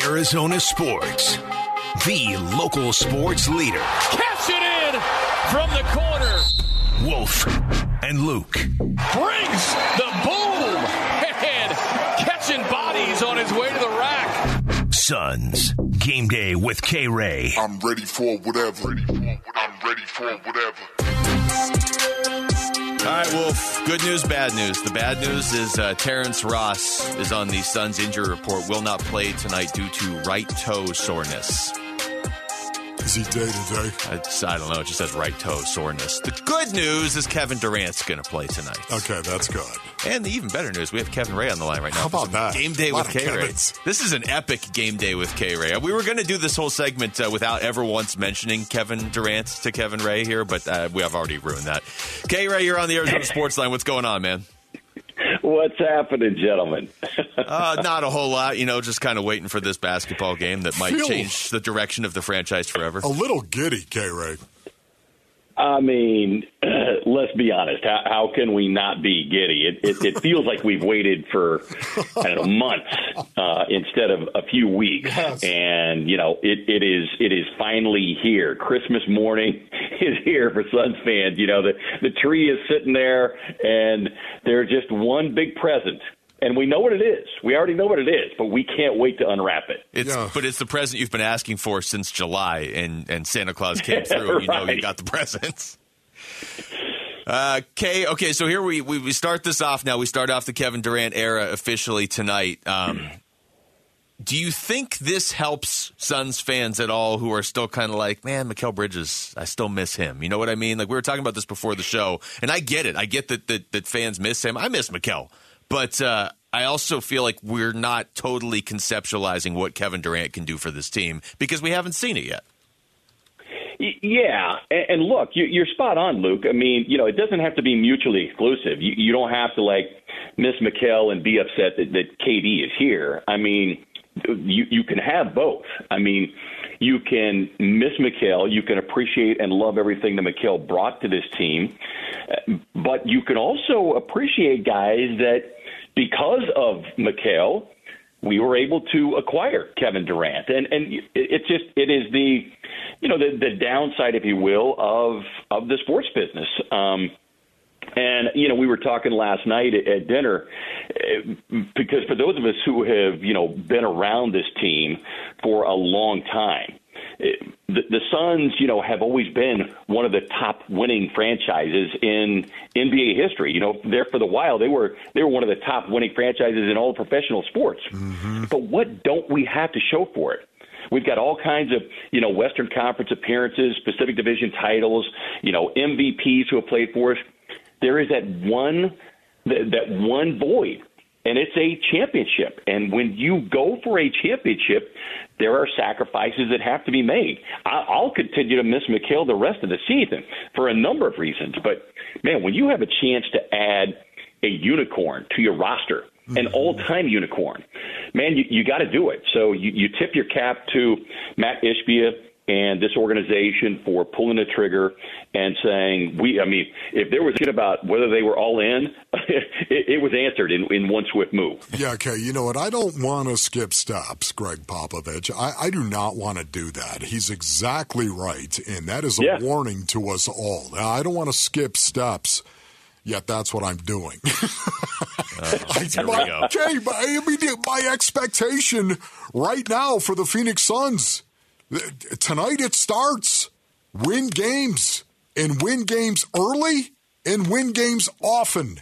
Arizona Sports, the local sports leader. Catch it in from the corner. Wolf and Luke. Brings the boom and catching bodies on his way to the rack. Suns, game day with K Ray. I'm ready for whatever. Ready for what- I'm ready for whatever. All right, Wolf. Good news, bad news. The bad news is uh, Terrence Ross is on the Suns injury report. Will not play tonight due to right toe soreness. Is he day today. It's, I don't know. It just says right toe soreness. The good news is Kevin Durant's going to play tonight. Okay, that's good. And the even better news, we have Kevin Ray on the line right now. How about that? Game day with K Ray. This is an epic game day with K Ray. We were going to do this whole segment uh, without ever once mentioning Kevin Durant to Kevin Ray here, but uh, we have already ruined that. K Ray, you're on the Arizona Sports Line. What's going on, man? What's happening, gentlemen? Uh, not a whole lot, you know, just kind of waiting for this basketball game that might Feel- change the direction of the franchise forever. A little giddy, K Ray. I mean, let's be honest. How, how can we not be giddy? It, it, it feels like we've waited for I don't know months uh, instead of a few weeks, Yes. and you know it, it is it is finally here. Christmas morning is here for Suns fans. You know the the tree is sitting there, and there's just one big present. And we know what it is. We already know what it is, but we can't wait to unwrap it. It's, Yeah. But it's the present you've been asking for since July, and, and Santa Claus came through. and You know you got the presents. Uh, Kay, okay, so here we, we, we start this off now. We start off the Kevin Durant era officially tonight. Um, do you think this helps Suns fans at all who are still kind of like, man, Mikal Bridges, I still miss him? You know what I mean? Like, we were talking about this before the show, and I get it. I get that, that, that fans miss him. I miss Mikal. But uh, I also feel like we're not totally conceptualizing what Kevin Durant can do for this team because we haven't seen it yet. Yeah, and, look, you, you're spot on, Luke. I mean, you know, it doesn't have to be mutually exclusive. You, don't have to like miss Mikal and be upset that, that KD is here. I mean, you you can have both. I mean, you can miss Mikal, you can appreciate and love everything that Mikal brought to this team, but you can also appreciate guys that because of Mikal we were able to acquire Kevin Durant, and and it- it's just it is the you know the the downside, if you will, of of the sports business. Um, and you know, we were talking last night at, at dinner eh, because for those of us who have you know been around this team for a long time, the, the Suns, you know, have always been one of the top winning franchises in NBA history. You know, there for the while they were they were one of the top winning franchises in all professional sports. Mm-hmm. But what don't we have to show for it? We've got all kinds of, you know, Western Conference appearances, Pacific Division titles, you know, MVPs who have played for us. There is that one that, that one void, and it's a championship. And when you go for a championship, there are sacrifices that have to be made. I, I'll continue to miss Mikal the rest of the season for a number of reasons. But man, when you have a chance to add a unicorn to your roster, an mm-hmm. all-time unicorn, man, you, you got to do it. So you, you tip your cap to Matt Ishbia and this organization for pulling the trigger and saying we. I mean, if there was shit about whether they were all in, it, it was answered in, in one swift move. Yeah, okay. You know what? I don't want to skip steps, Gregg Popovich. I, I do not want to do that. He's exactly right. And that is a Yeah. warning to us all. Now, I don't want to skip steps. Yet that's what I'm doing. Uh, I- here we my- go. Okay, but I mean, my expectation right now for the Phoenix Suns th- tonight it starts. Win games and win games early and win games often.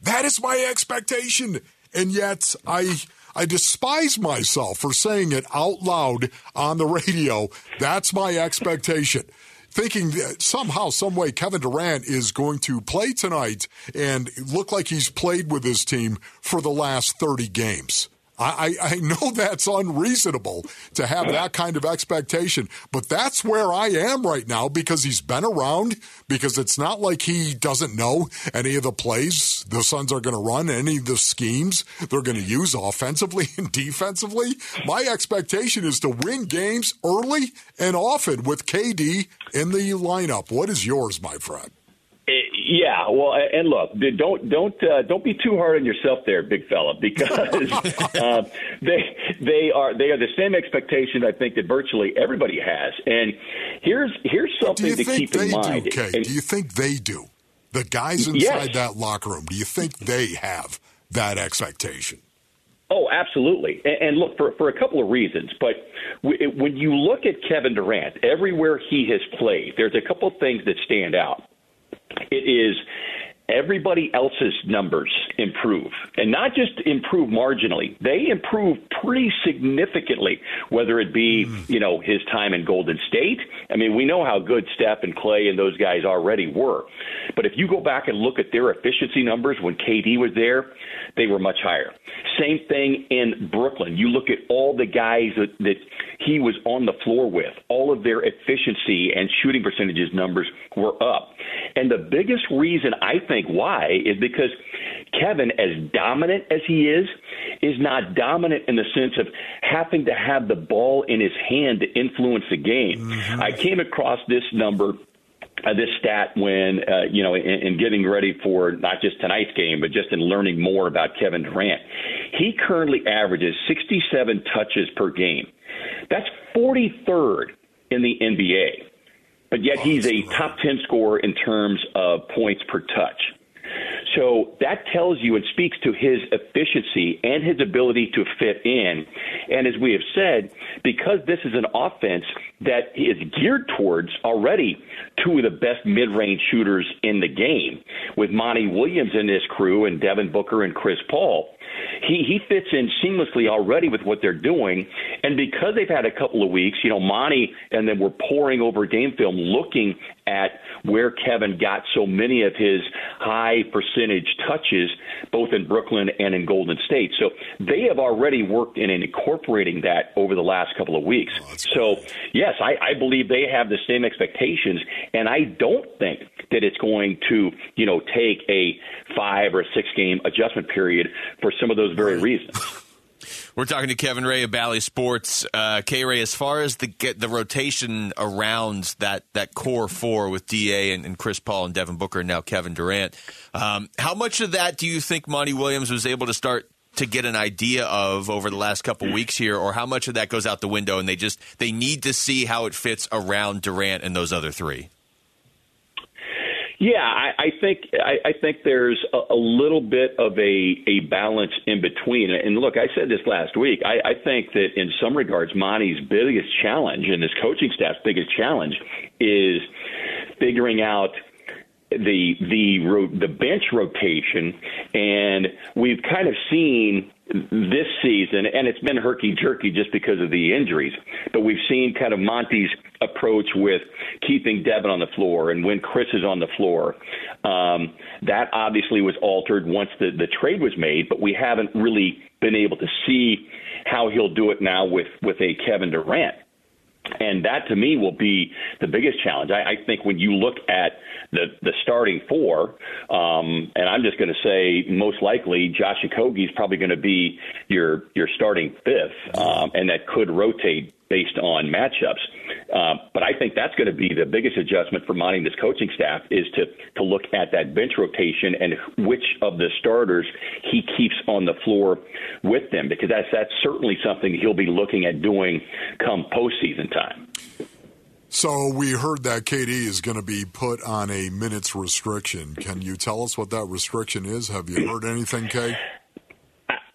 That is my expectation. And yet I I despise myself for saying it out loud on the radio. That's my expectation. Thinking that somehow, some way, Kevin Durant is going to play tonight and look like he's played with his team for the last 30 games. I, I I know that's unreasonable to have that kind of expectation, but that's where I am right now because he's been around, because it's not like he doesn't know any of the plays the Suns are going to run, any of the schemes they're going to use offensively and defensively. My expectation is to win games early and often with KD in the lineup. What is yours, my friend? Yeah, well, and look, don't don't uh, don't be too hard on yourself there, big fella, because uh, they they are they are the same expectation I think that virtually everybody has. And here's here's something to keep in mind. Do, Kay? And, do you think they do? The guys inside yes. that locker room, do you think they have that expectation? Oh, absolutely. And, and look, for, for a couple of reasons. But w- when you look at Kevin Durant, everywhere he has played, there's a couple of things that stand out. It is everybody else's numbers improve. And not just improve marginally they improve pretty significantly whether it be hmm. you know his time in golden state. I mean we know how good steph and Klay and those guys already were. But if you go back and look at their efficiency numbers when kd was there they were much higher same thing in brooklyn you look at all the guys that, that he was on the floor with all of their efficiency and shooting percentages numbers were up and the biggest reason i think why is because Kevin, as dominant as he is, is not dominant in the sense of having to have the ball in his hand to influence the game. Mm-hmm. I came across this number uh, this stat when uh, you know in, in getting ready for not just tonight's game, but just in learning more about Kevin Durant. He currently averages 67 touches per game. That's 43rd in the NBA, but yet he's a top 10 scorer in terms of points per touch. So that tells you and speaks to his efficiency and his ability to fit in. And as we have said, because this is an offense that is geared towards already two of the best mid range shooters in the game, with Monty Williams in this crew and Devin Booker and Chris Paul he he fits in seamlessly already with what they're doing. And because they've had a couple of weeks, you know, Monty and then we're pouring over game film looking at where Kevin got so many of his high percentage touches, both in Brooklyn and in Golden State. So they have already worked in incorporating that over the last couple of weeks. Oh, so yes, I, I believe they have the same expectations, and I don't think that it's going to, you know, take a five or six game adjustment period for some of those very reasons. We're talking to Kevin Ray of Bally Sports. Uh, K Ray, as far as the the rotation around that, that core four with Da and, and, Chris Paul and Devin Booker and now Kevin Durant, um, how much of that do you think Monty Williams was able to start to get an idea of over the last couple weeks here, or how much of that goes out the window and they just they need to see how it fits around Durant and those other three? Yeah, I, I think I, I think there's a, a little bit of a, a balance in between. And look, I said this last week. I, I think that in some regards, Monty's biggest challenge and his coaching staff's biggest challenge is figuring out the the the bench rotation, and we've kind of seen this season, and it's been herky jerky just because of the injuries. But we've seen kind of Monty's approach with keeping Devin on the floor, and when Chris is on the floor, um, that obviously was altered once the the trade was made. But we haven't really been able to see how he'll do it now with with a Kevin Durant. And that to me will be the biggest challenge. I, I think when you look at the the starting four, um, and I'm just going to say most likely Josh Okogie is probably going to be your your starting fifth, um, and that could rotate based on matchups. Uh, but I think that's going to be the biggest adjustment for Monty and this coaching staff is to to look at that bench rotation and which of the starters he keeps on the floor with them because that's that's certainly something he'll be looking at doing come postseason time. So we heard that KD is going to be put on a minutes restriction. Can you tell us what that restriction is? Have you heard anything, Kay?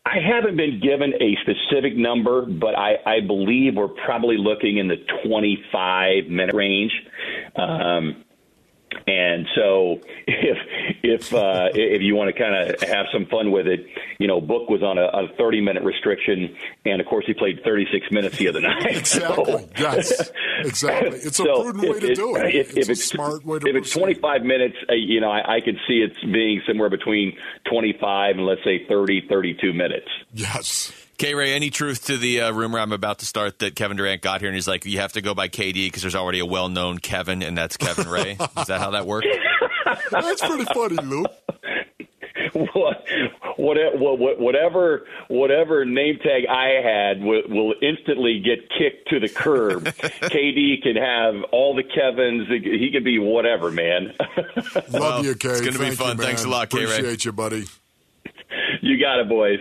I haven't been given a specific number, but I, I believe we're probably looking in the 25 minute range. Um, and so, if if uh, if you want to kind of have some fun with it, you know, Book was on a, a 30 minute restriction, and of course he played 36 minutes the other night. Exactly. So, yes. Exactly. It's a so prudent way to do it. If, if it's, smart way to. If it's 25 minutes, uh, you know, I, I could see it being somewhere between 25 and let's say 30, 32 minutes. Yes. K Ray, any truth to the uh, rumor I'm about to start that Kevin Durant got here and he's like, you have to go by KD because there's already a well known Kevin, and that's Kevin Ray? Is that how that works? that's pretty funny, Lou. what, what, whatever whatever name tag I had will, will instantly get kicked to the curb. KD can have all the Kevins. He can be whatever, man. Love you, Kay. It's going to be fun. You, Thanks a lot, K. Appreciate you, buddy. You got it, boys.